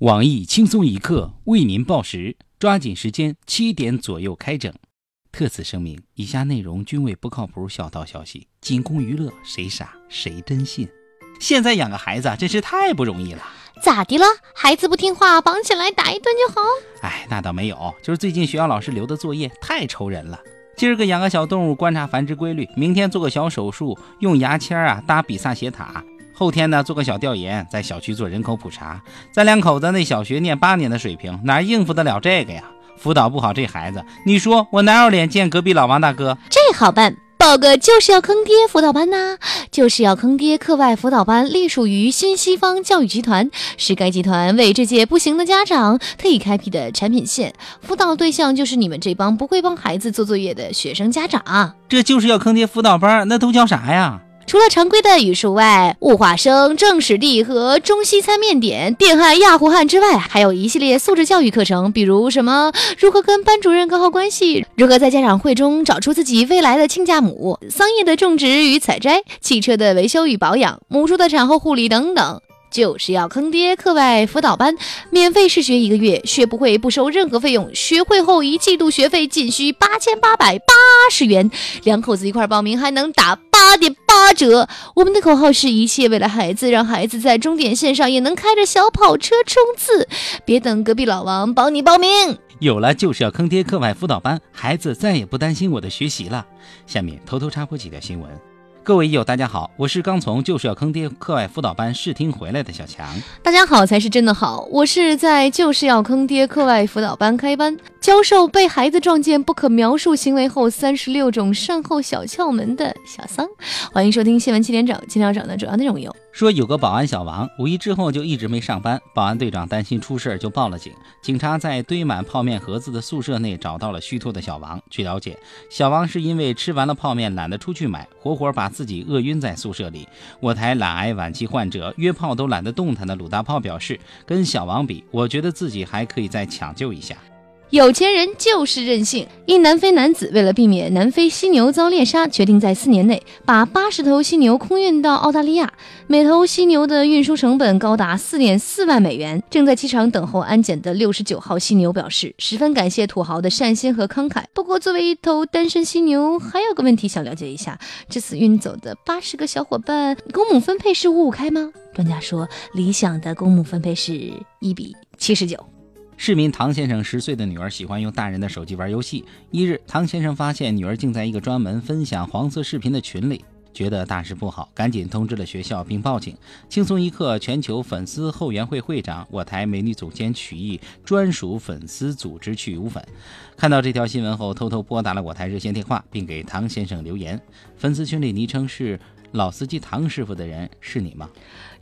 网易轻松一刻为您报时，抓紧时间，七点左右开整。特此声明，以下内容均为不靠谱小道消息，仅供娱乐，谁傻谁真信。现在养个孩子真是太不容易了。咋的了？孩子不听话，绑起来打一顿就好？哎，那倒没有，就是最近学校老师留的作业太愁人了。今儿个养个小动物，观察繁殖规律；明天做个小手术，用牙签啊搭比萨斜塔。后天呢，做个小调研，在小区做人口普查。咱两口子那小学念八年的水平，哪应付得了这个呀？辅导不好这孩子，你说我哪有脸见隔壁老王大哥？这好办，报个就是要坑爹辅导班呐！就是要坑爹课外辅导班隶属于新西方教育集团，是该集团为这届不行的家长特意开辟的产品线，辅导对象就是你们这帮不会帮孩子做作业的学生家长。这就是要坑爹辅导班，那都叫啥呀？除了常规的语数外、物化生、政史地和中西餐面点、电焊氩弧焊之外，还有一系列素质教育课程，比如什么如何跟班主任搞好关系，如何在家长会中找出自己未来的亲家母，桑叶的种植与采摘，汽车的维修与保养，母猪的产后护理等等。就是要坑爹！课外辅导班免费试学一个月，学不会不收任何费用，学会后一季度学费仅需八千八百八十元，两口子一块报名还能打八点八折。我们的口号是一切为了孩子，让孩子在终点线上也能开着小跑车冲刺。别等隔壁老王帮你报名，有了就是要坑爹！课外辅导班，孩子再也不担心我的学习了。下面偷偷插播几条新闻。各位友，大家好，我是刚从就是要坑爹课外辅导班试听回来的小强。大家好才是真的好，我是在就是要坑爹课外辅导班开班教授被孩子撞见不可描述行为后三十六种善后小窍门的小桑。欢迎收听新闻七点整，今天要讲的主要内容有。说有个保安小王，五一之后就一直没上班。保安队长担心出事就报了警。警察在堆满泡面盒子的宿舍内找到了虚脱的小王。据了解，小王是因为吃完了泡面懒得出去买，活活把自己饿晕在宿舍里。我台懒癌晚期患者约炮都懒得动弹的鲁大炮表示，跟小王比，我觉得自己还可以再抢救一下。有钱人就是任性。一南非男子为了避免南非犀牛遭猎杀，决定在四年内把八十头犀牛空运到澳大利亚，每头犀牛的运输成本高达四点四万美元。正在机场等候安检的六十九号犀牛表示，十分感谢土豪的善心和慷慨。不过，作为一头单身犀牛，还有个问题想了解一下：这次运走的八十个小伙伴，公母分配是五五开吗？专家说，理想的公母分配是一比七十九。市民唐先生十岁的女儿喜欢用大人的手机玩游戏。一日，唐先生发现女儿竟在一个专门分享黄色视频的群里，觉得大事不好，赶紧通知了学校并报警。轻松一刻全球粉丝后援会会长，我台美女总监曲艺专属粉丝组织去污粉。看到这条新闻后，偷偷拨打了我台热线电话，并给唐先生留言。粉丝群里昵称是。老司机唐师傅的人是你吗？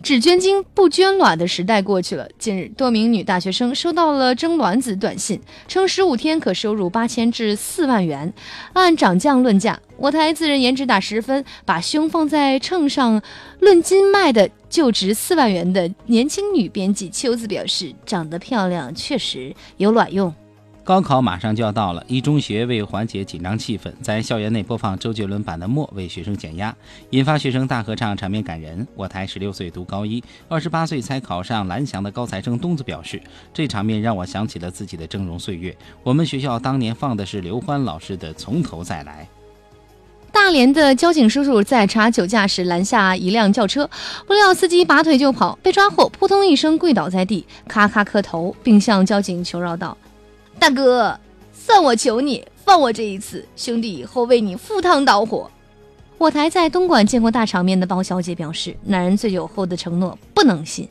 只捐精不捐卵的时代过去了。近日，多名女大学生收到了征卵子短信，称十五天可收入八千至四万元。按涨价论价，我台自认颜值打十分，把胸放在秤上论斤卖的就值四万元的年轻女编辑秋子表示：“长得漂亮，确实有卵用。”高考马上就要到了，一中学为缓解紧张气氛，在校园内播放周杰伦版的《默》，为学生减压，引发学生大合唱，场面感人。我台十六岁读高一、二十八岁才考上蓝翔的高材生东子表示，这场面让我想起了自己的峥嵘岁月。我们学校当年放的是刘欢老师的《从头再来》。大连的交警叔叔在查酒驾时拦下一辆轿车，不料司机拔腿就跑，被抓后扑通一声跪倒在地，咔咔磕头，并向交警求饶道。大哥，算我求你放我这一次，兄弟以后为你赴汤蹈火。我台在东莞见过大场面的包小姐表示，男人醉酒后的承诺不能信。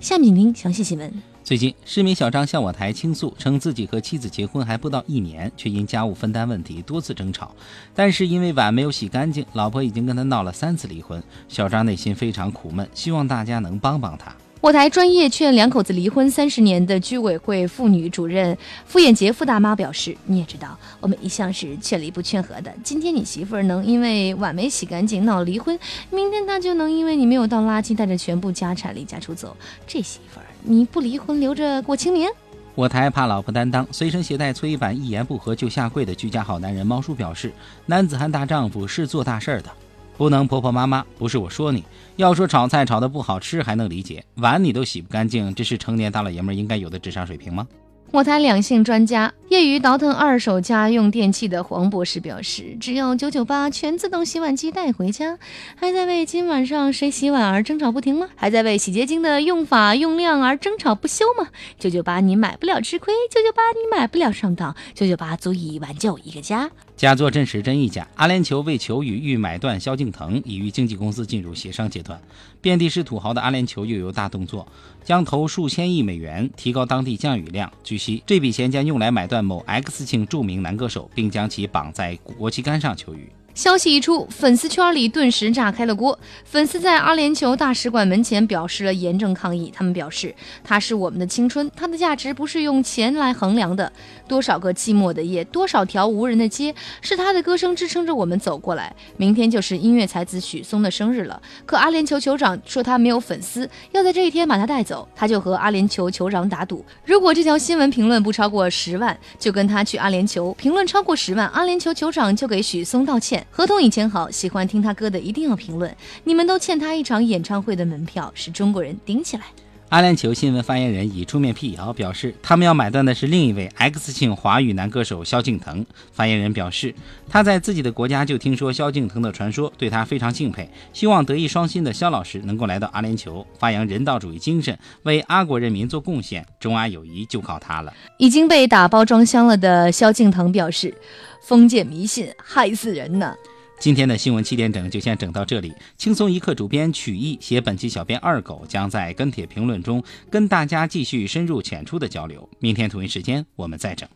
下面您详细新闻。最近，市民小张向我台倾诉，称自己和妻子结婚还不到一年，却因家务分担问题多次争吵。但是因为碗没有洗干净，老婆已经跟他闹了三次离婚。小张内心非常苦闷，希望大家能帮帮他。我台专业劝两口子离婚三十年的居委会妇女主任傅艳杰傅大妈表示：“你也知道，我们一向是劝离不劝和的。今天你媳妇儿能因为碗没洗干净闹离婚，明天她就能因为你没有倒垃圾，带着全部家产离家出走。这媳妇儿你不离婚留着过清明？”我台怕老婆担当，随身携带搓衣板，一言不合就下跪的居家好男人猫叔表示：“男子汉大丈夫是做大事儿的。”不能婆婆妈妈，不是我说你。要说炒菜炒得不好吃还能理解，碗你都洗不干净，这是成年大老爷们应该有的智商水平吗？我台两性专家、业余倒腾二手家用电器的黄博士表示，只要九九八全自动洗碗机带回家，还在为今晚上谁洗碗而争吵不停吗？还在为洗洁精的用法用量而争吵不休吗？九九八你买不了吃亏，九九八你买不了上当，九九八足以挽救一个家。假作真实真亦假。阿联酋为求雨欲买断萧敬腾，已与经纪公司进入协商阶段。遍地是土豪的阿联酋又有大动作，将投数千亿美元提高当地降雨量。据悉，这笔钱将用来买断某 X 姓著名男歌手，并将其绑在国旗杆上求雨。消息一出，粉丝圈里顿时炸开了锅。粉丝在阿联酋大使馆门前表示了严正抗议。他们表示，他是我们的青春，他的价值不是用钱来衡量的。多少个寂寞的夜，多少条无人的街，是他的歌声支撑着我们走过来。明天就是音乐才子许嵩的生日了，可阿联酋酋长说他没有粉丝，要在这一天把他带走。他就和阿联酋酋长打赌，如果这条新闻评论不超过十万，就跟他去阿联酋；评论超过十万，阿联酋酋长就给许嵩道歉。合同已签好，喜欢听他歌的一定要评论。你们都欠他一场演唱会的门票，是中国人顶起来。阿联酋新闻发言人已出面辟谣，表示他们要买断的是另一位 X 姓华语男歌手萧敬腾。发言人表示，他在自己的国家就听说萧敬腾的传说，对他非常敬佩，希望德艺双馨的萧老师能够来到阿联酋，发扬人道主义精神，为阿国人民做贡献。中阿友谊就靠他了。已经被打包装箱了的萧敬腾表示，封建迷信害死人呢。今天的新闻七点整就先整到这里。轻松一刻主编曲艺写本期小编二狗将在跟帖评论中跟大家继续深入浅出的交流。明天同一时间我们再整。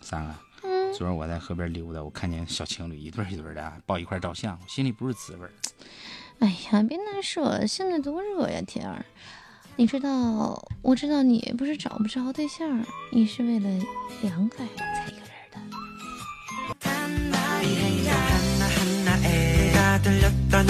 三个，昨儿我在河边溜达，我看见小情侣一对一对的抱一块照相，我心里不是滋味儿。哎呀，别难受了，现在多热呀天儿。你知道我知道你不是找不着对象你是为了凉快才一个人的